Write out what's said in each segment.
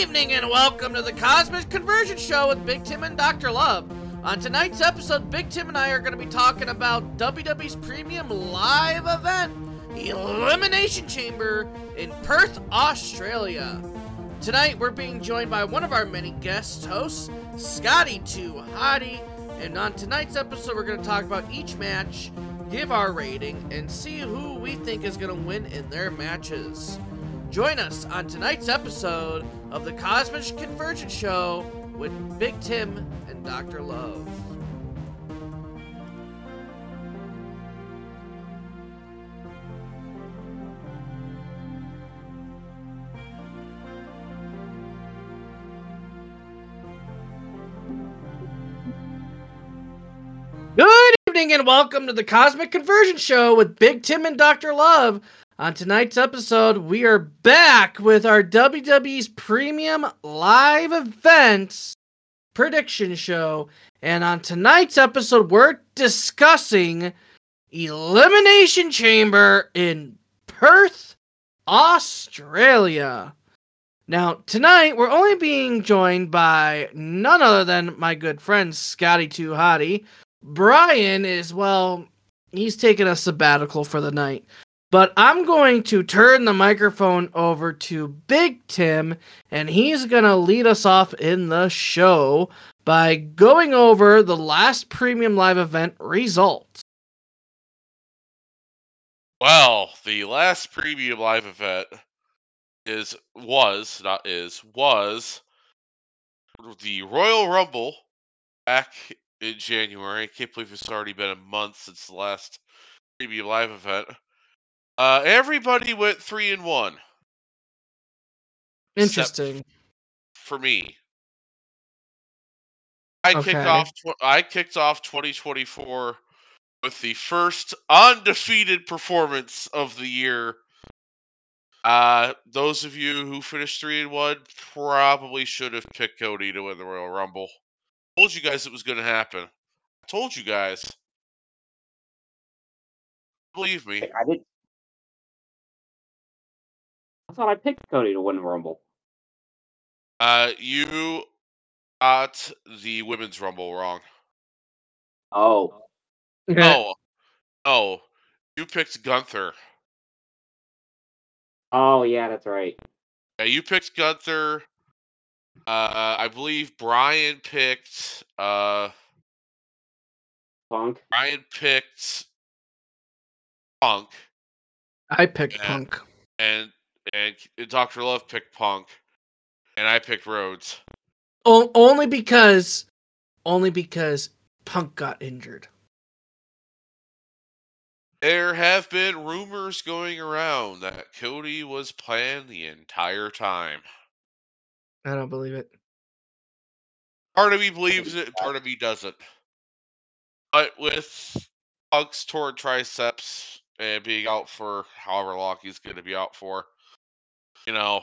evening and welcome to the Cosmic Convergence Show with Big Tim and Dr. Love. On tonight's episode, Big Tim and I are going to be talking about WWE's premium live event, Elimination Chamber in Perth, Australia. Tonight, we're being joined by one of our many guest hosts, Scotty Too Hottie. And on tonight's episode, we're going to talk about each match, give our rating, and see who we think is going to win in their matches. Join us on tonight's episode of the Cosmic Convergence Show with Big Tim and Dr. Love. Good evening and welcome to the Cosmic Convergence Show with Big Tim and Dr. Love. On tonight's episode, we are back with our WWE's premium live events prediction show. And on tonight's episode, we're discussing Elimination Chamber in Perth, Australia. Now, tonight, we're only being joined by none other than my good friend Scotty Too Hottie. Brian is, well, he's taking a sabbatical for the night. But I'm going to turn the microphone over to Big Tim, and he's going to lead us off in the show by going over the last premium live event results. Well, the last premium live event is was not is was the Royal Rumble back in January. I can't believe it's already been a month since the last premium live event. Uh, everybody went three and one Interesting. for me. I kicked off. tw- I kicked off 2024 with the first undefeated performance of the year. Uh, those of you who finished three and one probably should have picked Cody to win the Royal Rumble. I Told you guys it was going to happen. I told you guys. Believe me. I did. I thought I picked Cody to win the Rumble. Uh, you got the Women's Rumble wrong. Oh, No, Oh. you picked Gunther. oh yeah, that's right. Yeah, you picked Gunther. Uh, I believe Brian picked. Uh, Punk. Brian picked Punk, I picked Yeah. Punk. and and Doctor Love picked Punk, and I picked Rhodes. O- only because, only because Punk got injured. There have been rumors going around that Cody was planned the entire time. I don't believe it. Part of me believes it, part of me doesn't. But with Punk's torn triceps and being out for however long he's going to be out for, you know,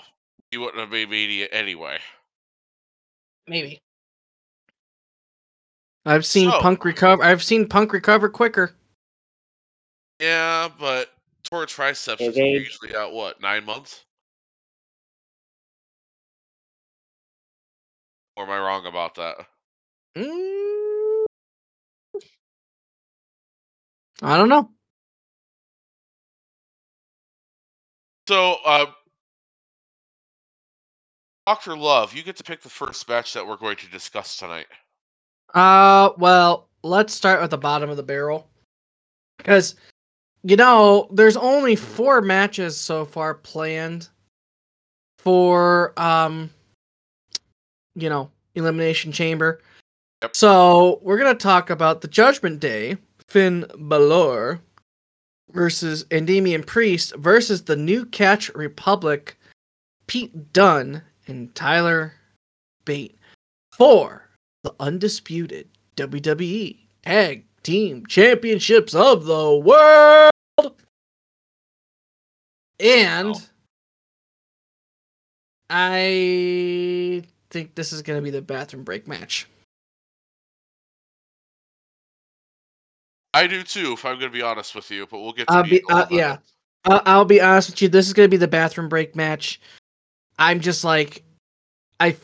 he wouldn't have made Mania anyway. Maybe. I've seen So- Punk recover. I've seen Punk recover quicker. Yeah, but torn triceps His is usually out what nine months? Or am I wrong about that? Mm. I don't know. So, uh, Doctor Love, you get to pick the first match that we're going to discuss tonight. Uh, well, let's start with the bottom of the barrel. Because, you know, there's only four matches so far planned for, um, you know, Elimination Chamber. Yep. So we're going to talk about the Judgment Day, Finn Balor versus and Damian Priest versus the New Catch Republic, Pete Dunne and Tyler Bate for the undisputed WWE Tag Team Championships of the World. And Wow. I think this is going to be the bathroom break match. I do too, if I'm going to be honest with you, but we'll get to I'll be- in a little uh, yeah. I'll, I'll be honest with you. This is going to be the bathroom break match. I'm just like, I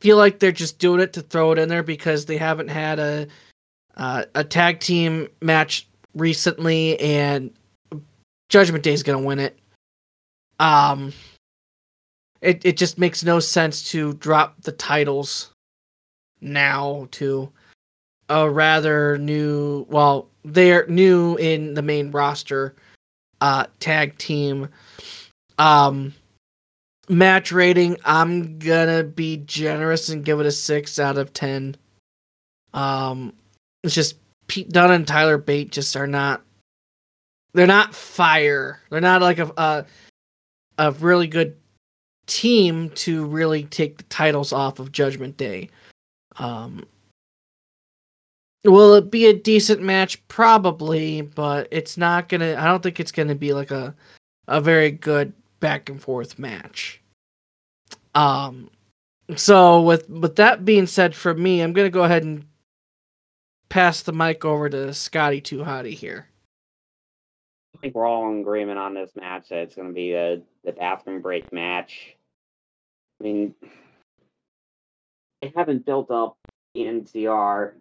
feel like they're just doing it to throw it in there because they haven't had a uh, a tag team match recently, and Judgment Day is to win it. Um, it it just makes no sense to drop the titles now to a rather new. Well, they're new in the main roster uh tag team um match rating i'm gonna be generous and give it a six out of ten um it's just pete dunne and tyler bate just are not they're not fire they're not like a a, a really good team to really take the titles off of judgment day um Will it be a decent match? Probably, but it's not gonna. I don't think it's gonna be like a a very good back and forth match. Um, so with with that being said, for me, I'm gonna go ahead and pass the mic over to Scotty Too Hottie here. I think we're all in agreement on this match that it's to be a, the bathroom break match. I mean, they haven't built up the NCR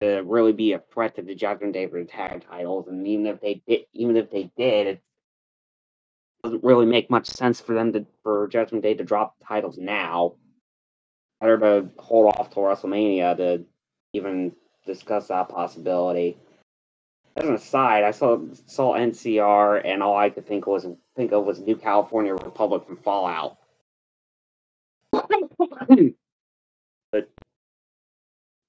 to really be a threat to the Judgment Day for the tag titles, and even if they did, even if they did, it doesn't really make much sense for them to for Judgment Day to drop titles now. Better to hold off till WrestleMania to even discuss that possibility. As an aside, I saw saw NCR, and all I could think was think of was New California Republic from Fallout. but I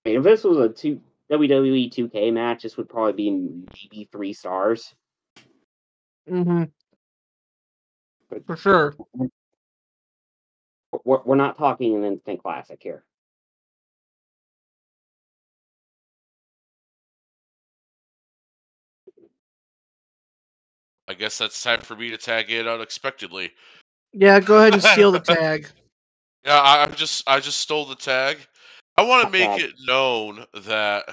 mean, if this was a two WWE 2K match, this would probably be maybe three stars. Mm-hmm. For sure. We're, we're not talking an instant classic here. I guess that's time for me to tag in unexpectedly. Yeah, go ahead and steal the tag. Yeah, I, I just I just stole the tag. I want to make Okay. it known that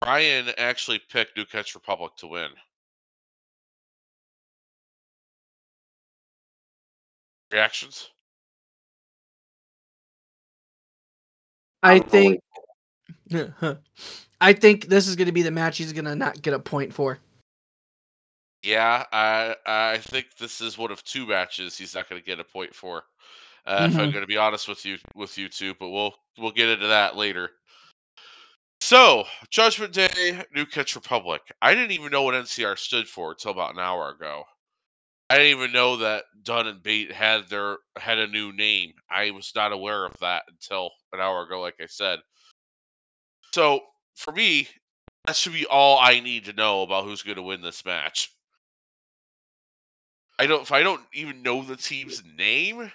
Brian actually picked New Catch Republic to win. Reactions? I think. I think this is going to be the match he's going to not get a point for. Yeah, I I think this is one of two matches he's not going to get a point for. Uh, If I'm Mhm. going to be honest with you with you two, but we'll we'll get into that later. So, Judgment Day, New Catch Republic. I didn't even know what NCR stood for until about an hour ago. I didn't even know that Dunne and Bate had their had a new name. I was not aware of that until an hour ago, like I said. So for me, that should be all I need to know about who's going to win this match. I don't. If I don't even know the team's name,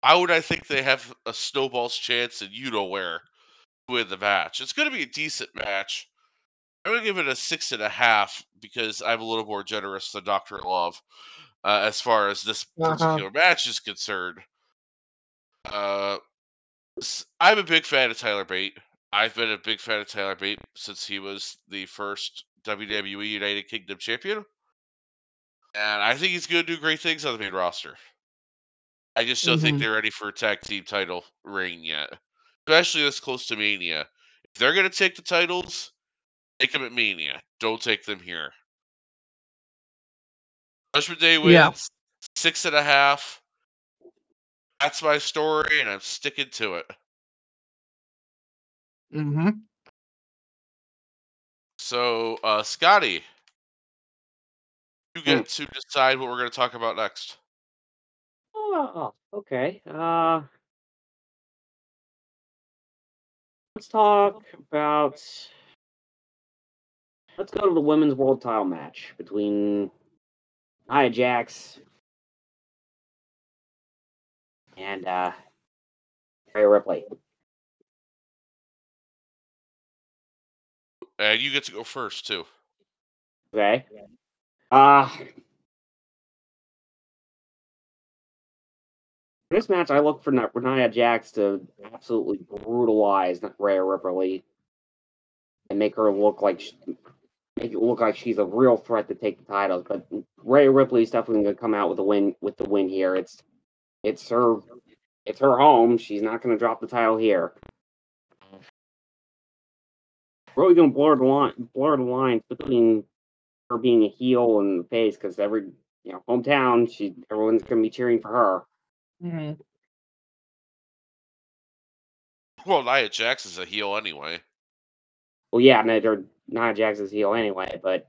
why would I think they have a snowball's chance and you know where to win the match? It's going to be a decent match. I'm to give it a six and a half because I'm a little more generous than Doctor Love uh, as far as this Uh-huh. particular match is concerned. Uh, I'm a big fan of Tyler Bate. I've been a big fan of Tyler Bate since he was the first WWE United Kingdom champion. And I think he's going to do great things on the main roster. I just don't think Mhm. they're ready for a tag team title reign yet, especially this close to Mania. If they're going to take the titles, take them at Mania. Don't take them here. Judgment Day wins Yeah. six and a half. That's my story, and I'm sticking to it. Mm-hmm. So, uh, Scotty, you get to decide what we're going to talk about next. Oh, okay. Uh, let's talk about. Let's go to the women's world title match between Nia Jax and uh, Rhea Ripley. And you get to go first, too. Okay. Uh, this match, I look for Ni- Nia Jax to absolutely brutalize Rhea Ripley and make her look like make it look like she's a real threat to take the titles. But Rhea Ripley's definitely going to come out with a win with the win here. It's it's her it's her home. She's not going to drop the title here. Really going to blur the line, blur the lines between her being a heel and the face because every you know hometown, she everyone's going to be cheering for her. Mhm. Well, Nia Jax is a heel anyway. Well, yeah, Nia, Nia Jax is heel anyway, but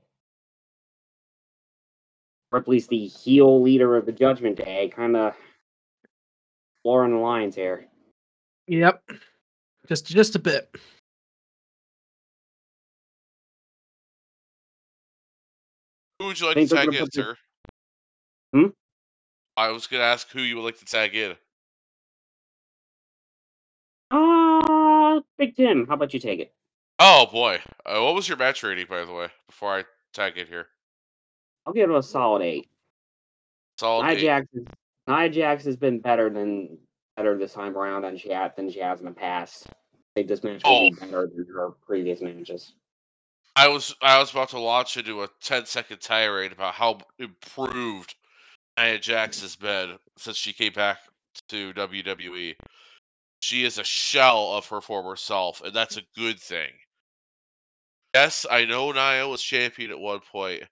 Ripley's the heel leader of the Judgment Day, kind of blurring the lines here. Yep. Just just a bit. Who would you like Think to tag in, sir? Hmm? I was gonna ask who you would like to tag in. Uh, Big Tim, how about you take it? Oh boy, uh, what was your match rating, by the way? Before I tag in here, I'll give it a solid eight. solid Nia eight. Jax, is, Nia Jax has been better than better this time around than she had than she has in the past. I think this match will be better than her previous matches. I was I was about to launch into a 10 second tirade about how improved Nia Jax has been since she came back to WWE. She is a shell of her former self, and that's a good thing. Yes, I know Nia was champion at one point.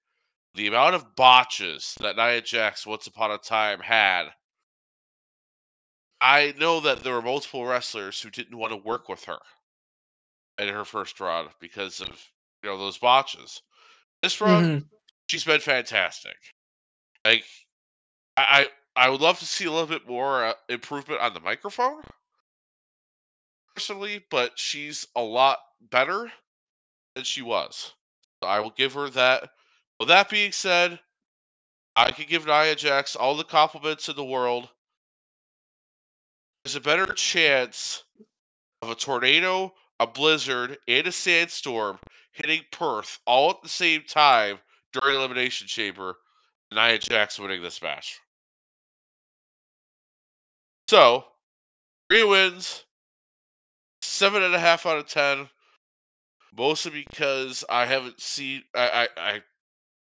The amount of botches that Nia Jax once upon a time had, I know that there were multiple wrestlers who didn't want to work with her in her first run because of you know those botches. This run, Mhm. she's been fantastic. Like, I I I would love to see a little bit more uh, improvement on the microphone, personally, but she's a lot better than she was. So I will give her that. With that being said, I can give Nia Jax all the compliments in the world. There's a better chance of a tornado, a blizzard, and a sandstorm hitting Perth all at the same time during Elimination Chamber than Nia Jax winning this match. So, three wins, seven and a half out of ten. Mostly because I haven't seen I I, I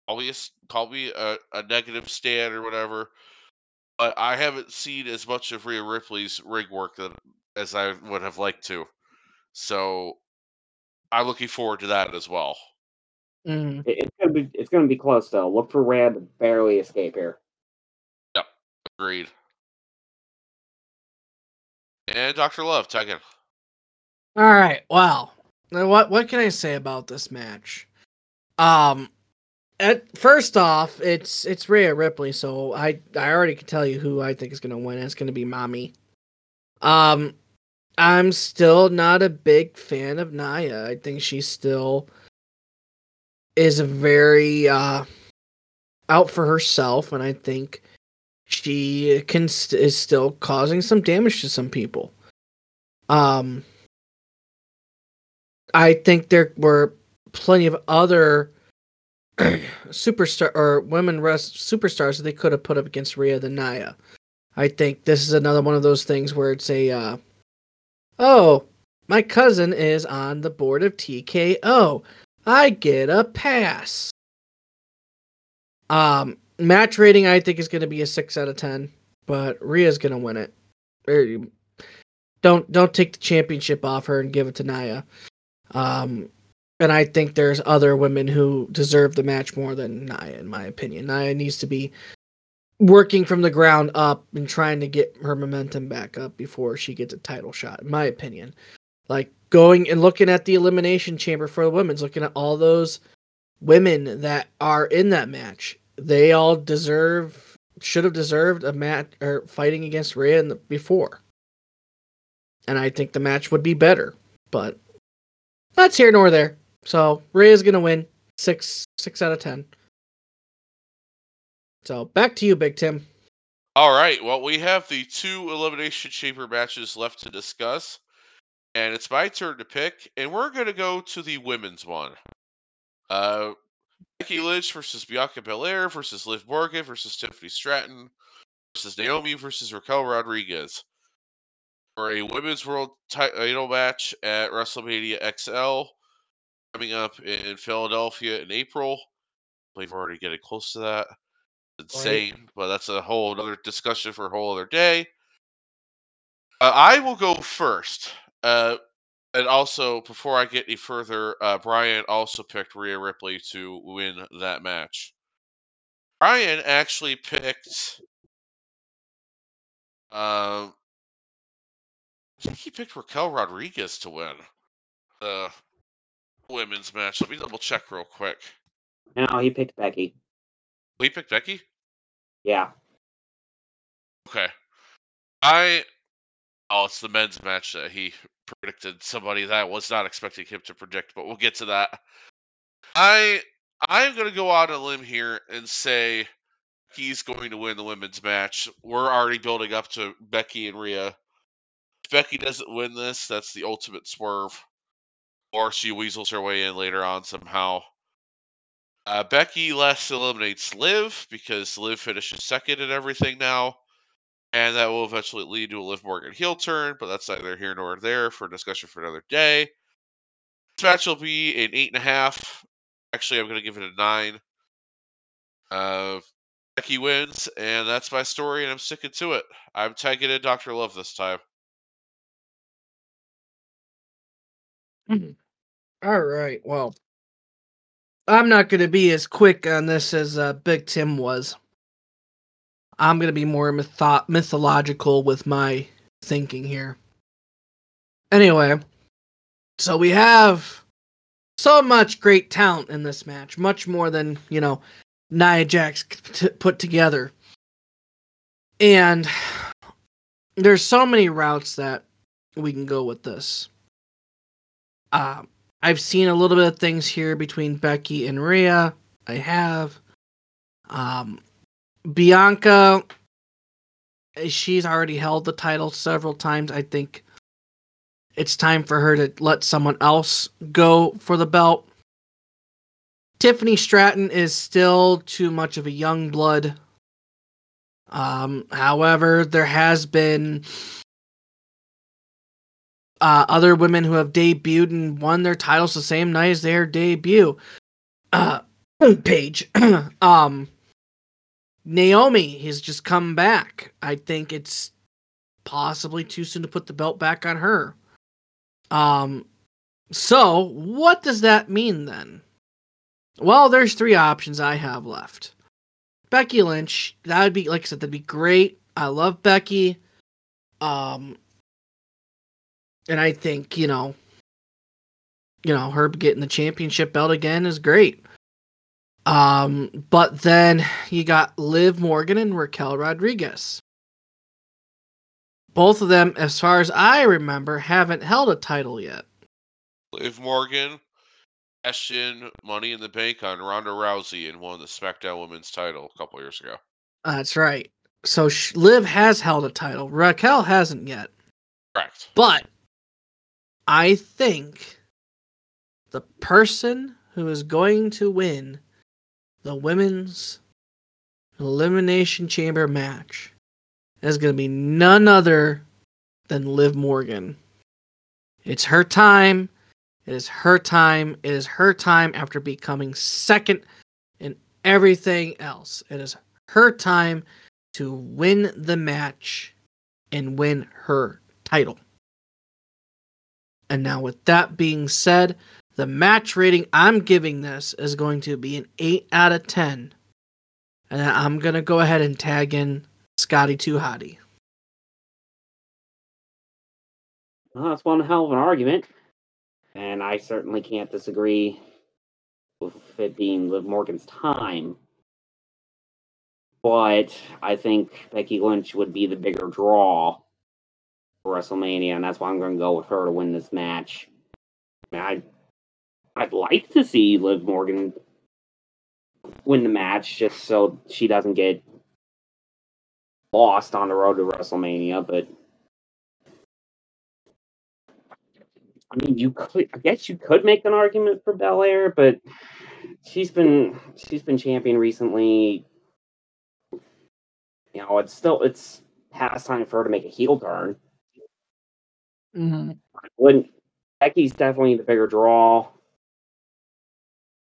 always call me a, a negative stand or whatever, but I haven't seen as much of Rhea Ripley's ring work than, as I would have liked to. So I'm looking forward to that as well. Mhm. It, it's gonna be it's gonna be close though. Look for Red to barely escape here. Yep, agreed. And Dr. Love, tag in. All right. Well, now what what can I say about this match? Um, at first off, it's it's Rhea Ripley, so I I already can tell you who I think is gonna win. It's gonna be Mommy. Um, I'm still not a big fan of Nia. I think she still is very uh out for herself, and I think she can st- is still causing some damage to some people. Um, I think there were plenty of other superstar or women rest superstars that they could have put up against Rhea than Nia. I think this is another one of those things where it's a, uh, oh, my cousin is on the board of TKO. I get a pass. Um, match rating I think is going to be a six out of ten, but Rhea's going to win it. Don't don't take the championship off her and give it to Nia. Um, and I think there's other women who deserve the match more than Nia, in my opinion. Nia needs to be working from the ground up and trying to get her momentum back up before she gets a title shot, in my opinion. Like going and looking at the elimination chamber for the women's, looking at all those women that are in that match. They all deserve should have deserved a match or fighting against Rhea in the, before. And I think the match would be better, but that's here nor there. So Rhea is gonna win six six out of ten. So back to you, Big Tim. All right. Well, we have the two Elimination Chamber matches left to discuss. And it's my turn to pick. And we're to go to the women's one. Uh, Becky Lynch versus Bianca Belair versus Liv Morgan versus Tiffany Stratton versus Naomi versus Raquel Rodriguez for a women's world title match at WrestleMania XL coming up in Philadelphia in April. I believe we're already getting close to that. insane, but that's a whole other discussion for a whole other day. Uh, I will go first. Uh, and also, before I get any further, uh, Brian also picked Rhea Ripley to win that match. Brian actually picked. Uh, I think he picked Raquel Rodriguez to win the women's match. Let me double check real quick. No, he picked Becky. We picked Becky. Yeah. Okay. I. Oh, it's the men's match that he predicted. Somebody that I was not expecting him to predict, but we'll get to that. I I'm gonna go out on a limb here and say he's going to win the women's match. We're already building up to Becky and Rhea. Becky doesn't win this, that's the ultimate swerve. Or she weasels her way in later on somehow. Uh, Becky less eliminates Liv because Liv finishes second and everything now. And that will eventually lead to a Liv Morgan heel turn, but that's neither here nor there for discussion for another day. This match will be an eight and a half. Actually, I'm going to give it a nine. Uh, Becky wins, and that's my story, and I'm sticking to it. I'm tagging in Dr. Love this time. All right. Well, I'm not going to be as quick on this as uh, Big Tim was. I'm going to be more mytho- mythological with my thinking here. Anyway, so we have so much great talent in this match, much more than, you know, Nia Jax put together. And there's so many routes that we can go with this. Um, I've seen a little bit of things here between Becky and Rhea. I have. Um, Bianca, she's already held the title several times. I think it's time for her to let someone else go for the belt. Tiffany Stratton is still too much of a young blood. Um, however, there has been uh, other women who have debuted and won their titles the same night as their debut. Uh, Paige, um, Naomi has just come back. I think it's possibly too soon to put the belt back on her. Um, so what does that mean then? Well, there's three options I have left. Becky Lynch, that would be like I said, that'd be great. I love Becky. Um, and I think, you know, you know, Herb getting the championship belt again is great. Um, but then you got Liv Morgan and Raquel Rodriguez. Both of them, as far as I remember, haven't held a title yet. Liv Morgan cashed in Money in the Bank on Ronda Rousey and won the SmackDown Women's title a couple years ago. That's right. So Liv has held a title. Raquel hasn't yet. Correct. But I think the person who is going to win the women's elimination chamber match is going to be none other than Liv Morgan. It's her time. It is her time. It is her time after becoming second in everything else. It is her time to win the match and win her title. And now, with that being said, the match rating I'm giving this is going to be an 8 out of 10. And I'm going to go ahead and tag in Scotty Too Hottie. Well, that's one hell of an argument. And I certainly can't disagree with it being Liv Morgan's time. But I think Becky Lynch would be the bigger draw WrestleMania, and that's why I'm going to go with her to win this match. I'd, I'd like to see Liv Morgan win the match just so she doesn't get lost on the road to WrestleMania, but I mean, you could. I guess you could make an argument for Belair, but she's been she's been champion recently. You know, it's still it's past time for her to make a heel turn. Mm-hmm. When Becky's definitely the bigger draw.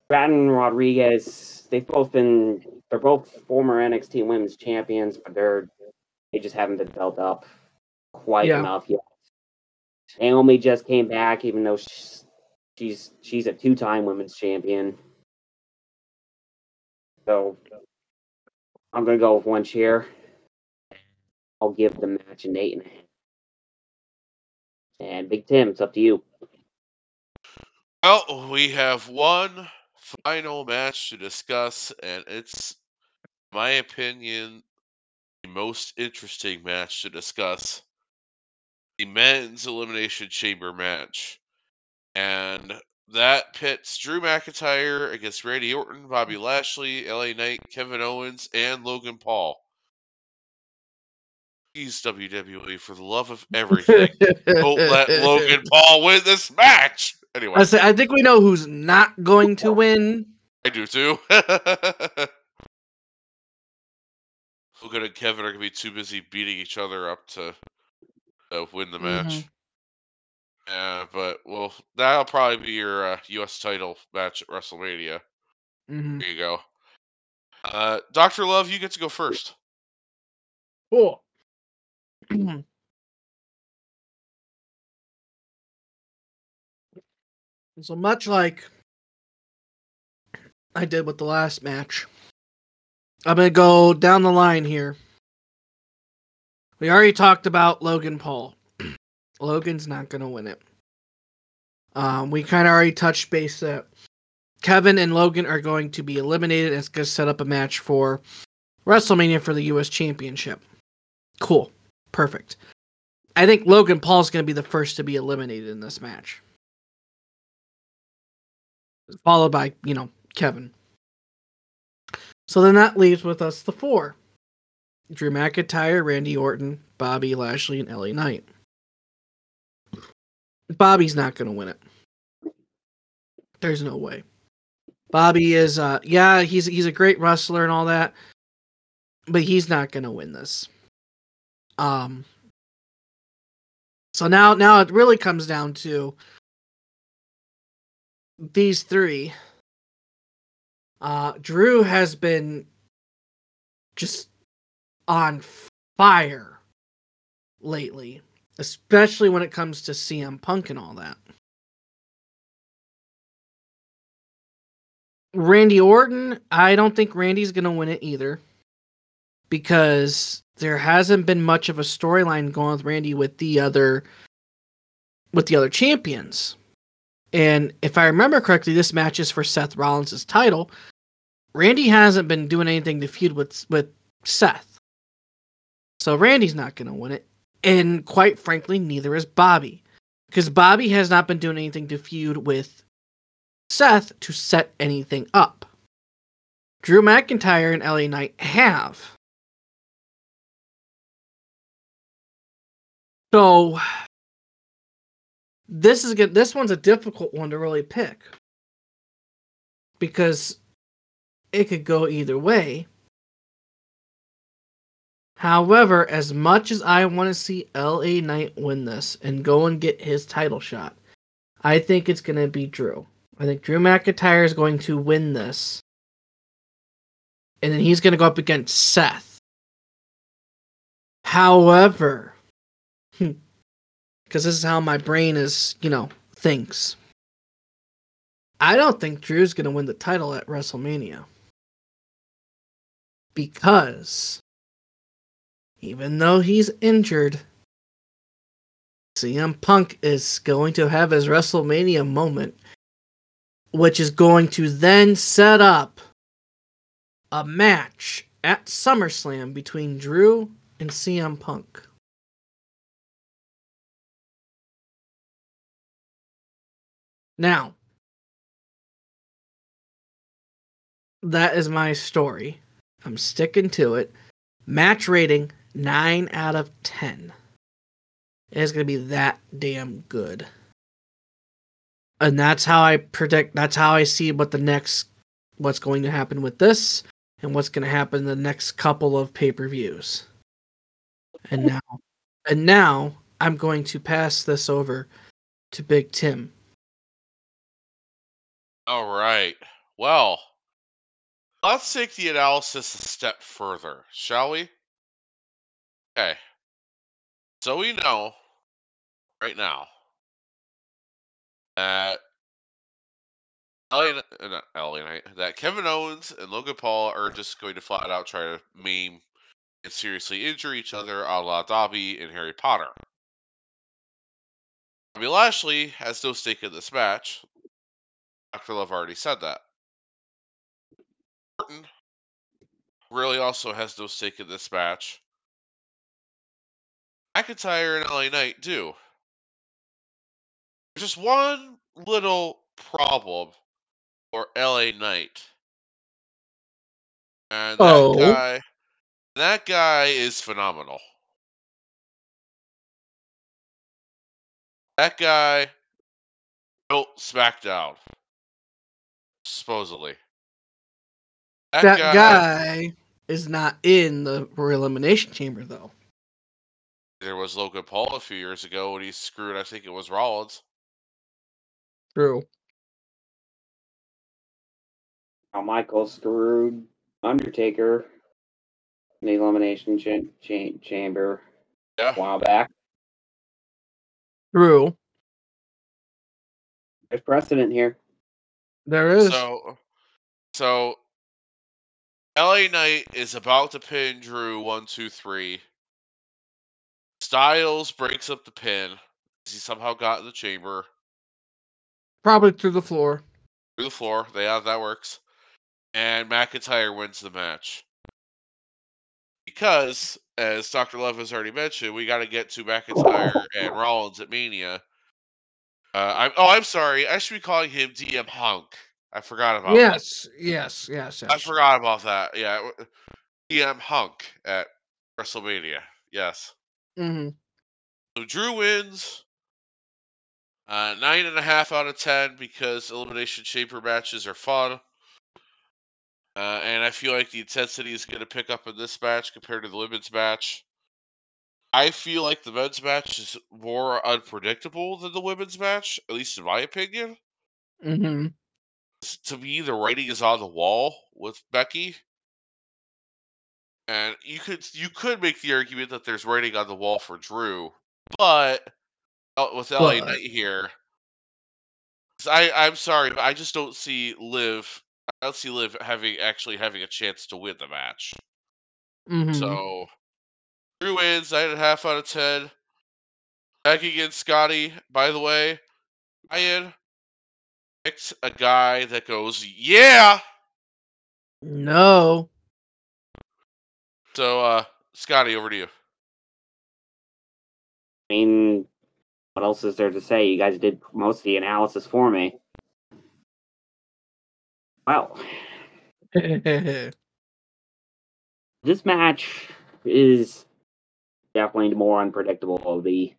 Brad and Rodriguez, they've both been they're both former NXT Women's Champions, but they're they just haven't been built up quite Yeah. enough yet. Naomi just came back, even though she's she's, she's a two-time Women's Champion. So I'm gonna go with one chair. I'll give the match an eight and a half. And Big Tim, it's up to you. Well, we have one final match to discuss, and it's, in my opinion, the most interesting match to discuss. The men's elimination chamber match. And that pits Drew McIntyre against Randy Orton, Bobby mm-hmm. Lashley, LA Knight, Kevin Owens, and Logan Paul. Please, WWE, for the love of everything, don't let Logan Paul win this match. Anyway, I say I think we know who's not going to win. I do too. Logan and Kevin are gonna be too busy beating each other up to uh, win the match. Mhm. Yeah, but well, that'll probably be your uh, U.S. title match at WrestleMania. Mhm. There you go. Uh, Doctor Love, you get to go first. Cool. So much like I did with the last match, I'm gonna go down the line here. We already talked about Logan Paul. Logan's not gonna win it. Um, we kind of already touched base that Kevin and Logan are going to be eliminated. And it's gonna set up a match for WrestleMania for the U.S. Championship. Cool. Perfect. I think Logan Paul's going to be the first to be eliminated in this match. Followed by, you know, Kevin. So then that leaves with us the four Drew McIntyre, Randy Orton, Bobby Lashley, and LA Knight. Bobby's not going to win it. There's no way. Bobby is, uh, yeah, he's he's a great wrestler and all that, but he's not going to win this. Um. So now, now it really comes down to these three. Uh, Drew has been just on fire lately, especially when it comes to CM Punk and all that. Randy Orton, I don't think Randy's going to win it either because there hasn't been much of a storyline going with Randy with the other with the other champions. And if I remember correctly, this match is for Seth Rollins' title. Randy hasn't been doing anything to feud with with Seth. So Randy's not going to win it. And quite frankly, neither is Bobby. Because Bobby has not been doing anything to feud with Seth to set anything up. Drew McIntyre and LA Knight have. So this is good. This one's a difficult one to really pick because it could go either way. However, as much as I want to see LA Knight win this and go and get his title shot, I think it's going to be Drew. I think Drew McIntyre is going to win this. And then he's going to go up against Seth. However, Hmm. because this is how my brain is, you know, thinks. I don't think Drew's going to win the title at WrestleMania. Because even though he's injured, CM Punk is going to have his WrestleMania moment, which is going to then set up a match at SummerSlam between Drew and CM Punk. Now, that is my story. I'm sticking to it. Match rating 9 out of 10. It is going to be that damn good. And that's how I predict, that's how I see what the next, what's going to happen with this and what's going to happen the next couple of pay per views. And now, and now I'm going to pass this over to Big Tim. All right. Well, let's take the analysis a step further, shall we? Okay. So we know right now that Kn- uh, not LA Knight, that Kevin Owens and Logan Paul are just going to flat out try to maim and seriously injure each other a la Dobby and Harry Potter. Bobby Lashley has no stake in this match. Dr. Love already said that. Orton really also has no stake in this match. McIntyre and LA Knight do. There's just one little problem for LA Knight. And that Oh. guy that guy is phenomenal. That guy built SmackDown. Supposedly. That guy is not in the Royal Elimination Chamber, though. There was Logan Paul a few years ago when he screwed, I think it was Rollins. True. Now Michael screwed Undertaker in the elimination cha- cha- chamber a while back. True. There's precedent here. There is. So, so LA Knight is about to pin Drew one, two, three. Styles breaks up the pin. He somehow got in the chamber Probably through the floor. through the floor. They have that works, and McIntyre wins the match because, as Doctor Love has already mentioned, we got to get to McIntyre and Rollins at Mania. Uh, I'm, oh, I'm sorry. I should be calling him DM Hunk. I forgot about that. Yes, yes, yes, yes. I forgot about that. Yeah, DM Hunk at WrestleMania. Yes. Mm-hmm. So Drew wins. Uh, nine and a half out of ten because elimination chamber matches are fun. Uh, and I feel like the intensity is going to pick up in this match compared to the women's match. I feel like the men's match is more unpredictable than the women's match, at least in my opinion. hmm to me, the writing is on the wall with Becky, and you could you could make the argument that there's writing on the wall for Drew, but uh, with LA But- Knight here, I I'm sorry, but I just don't see Liv. I don't see Liv having actually having a chance to win the match. hmm So Drew wins nine and a half out of ten. Back against Scotty. By the way, Ryan picked a guy that goes, yeah. no. So, uh, Scotty, over to you. I mean, what else is there to say? You guys did most of the analysis for me. Well, this match is definitely more unpredictable of the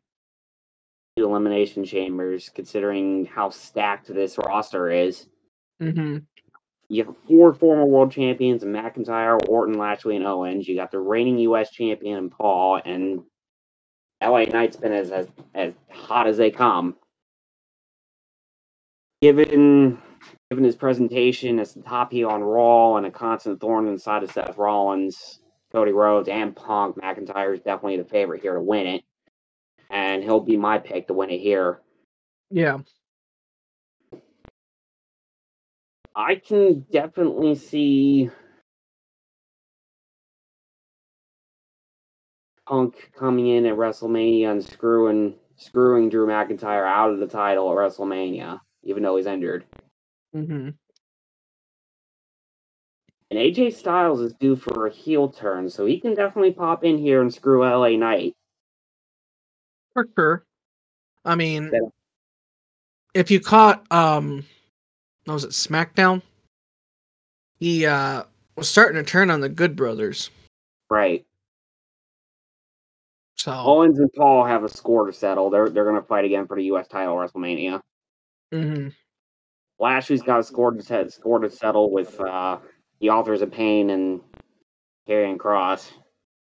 elimination chambers, considering how stacked this roster is. hmm You have four former world champions McIntyre, Orton, Lashley, and Owens. You got the reigning U.S. champion Paul, and LA Knight's been as, as as hot as they come. Given given his presentation as the top heel on Raw and a constant thorn in the side of Seth Rollins, Cody Rhodes, and Punk, McIntyre is definitely the favorite here to win it, and he'll be my pick to win it here. Yeah. I can definitely see Punk coming in at WrestleMania and screwing screwing Drew McIntyre out of the title at WrestleMania, even though he's injured. hmm And AJ Styles is due for a heel turn, so he can definitely pop in here and screw LA Knight. For sure. I mean, Yeah. if you caught, um, what was it SmackDown? He uh was starting to turn on the Good Brothers. Right. So, Owens and Paul have a score to settle. They're they're gonna fight again for the US title at WrestleMania. mhm. Lashley's got a score to set, score to settle with uh, the Authors of Pain and Karrion Kross.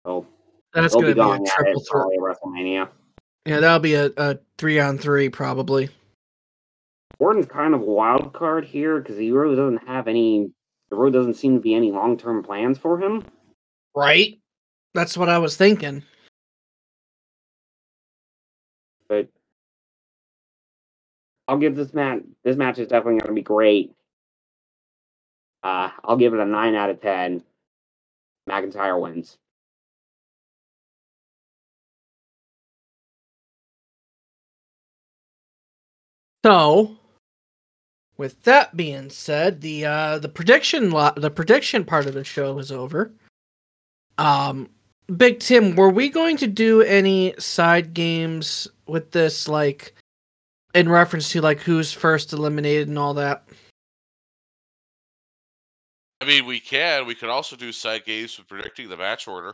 So that's gonna be be a going triple threat. WrestleMania. Yeah, that'll be a, a three on three probably. Orton's kind of wild card here because he really doesn't have any. There really doesn't seem to be any long term plans for him. Right? That's what I was thinking. But I'll give this match. This match is definitely going to be great. Uh, I'll give it a nine out of ten. McIntyre wins. So, with that being said, the uh the prediction lo- the prediction part of the show is over. Um Big Tim, were we going to do any side games with this like in reference to like who's first eliminated and all that? I mean, we can. We could also do side games with predicting the match order.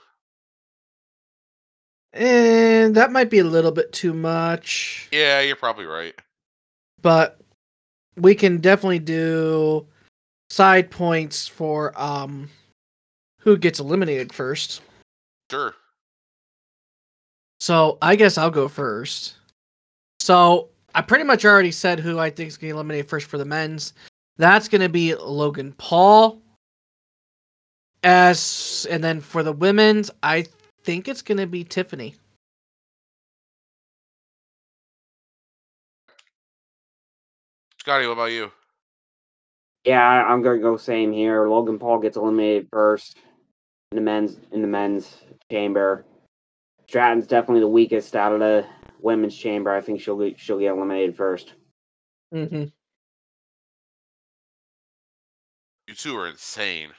And that might be a little bit too much, Yeah, you're probably right. but we can definitely do side points for um who gets eliminated first. Sure. So I guess I'll go first. So I pretty much already said who I think is going to eliminate first for the men's. That's going to be Logan Paul. As and then for the women's, I think it's going to be Tiffany. Scotty, what about you? Yeah, I- I'm gonna go same here. Logan Paul gets eliminated first in the men's in the men's chamber. Stratton's definitely the weakest out of the women's chamber. I think she'll get, she'll get eliminated first. Mm-hmm. You two are insane.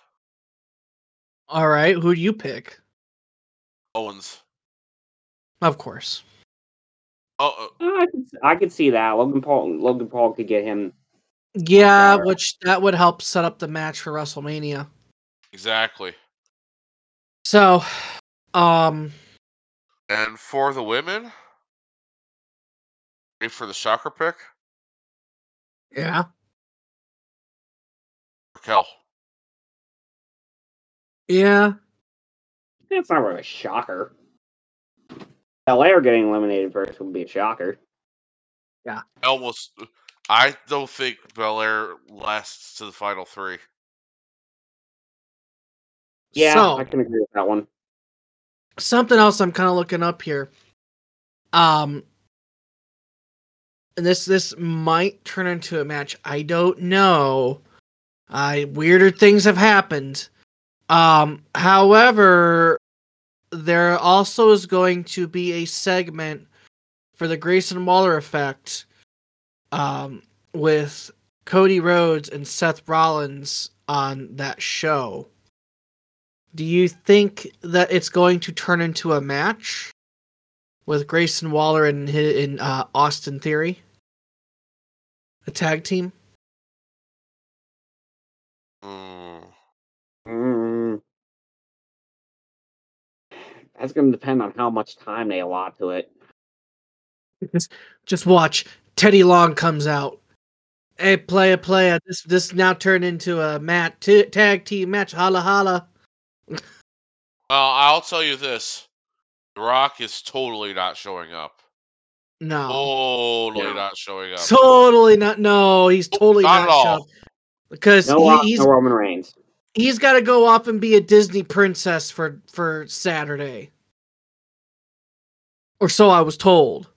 All right, who do you pick? Owens. Of course. Oh, uh, Uh, I could I could see that Logan Paul Logan Paul could get him. Yeah, Alright. which that would help set up the match for WrestleMania. exactly. So, um, And for the women, wait for the shocker pick. yeah, Raquel. Yeah, That's not really a shocker. Belair getting eliminated first would be a shocker. Yeah. almost. I don't think Belair lasts to the final three. Yeah, So- I can agree with that one. something else I'm kind of looking up here. Um, and this this might turn into a match. I don't know. I weirder things have happened. Um, however, there also is going to be a segment for the Grayson Waller effect, um, with Cody Rhodes and Seth Rollins on that show. Do you think that it's going to turn into a match with Grayson Waller and in uh, Austin Theory, a tag team? That's going to depend on how much time they allot to it. Just, just watch. Teddy Long comes out. Hey, playa, playa. This this now turned into a mat t- tag team match. Holla, holla. Well, I'll tell you this: The Rock is totally not showing up. No, Totally Yeah. not showing up. totally not. No, he's totally Not not, at all. because No, he, he's no Roman Reigns. He's got to go off and be a Disney princess for for Saturday, or so I was told.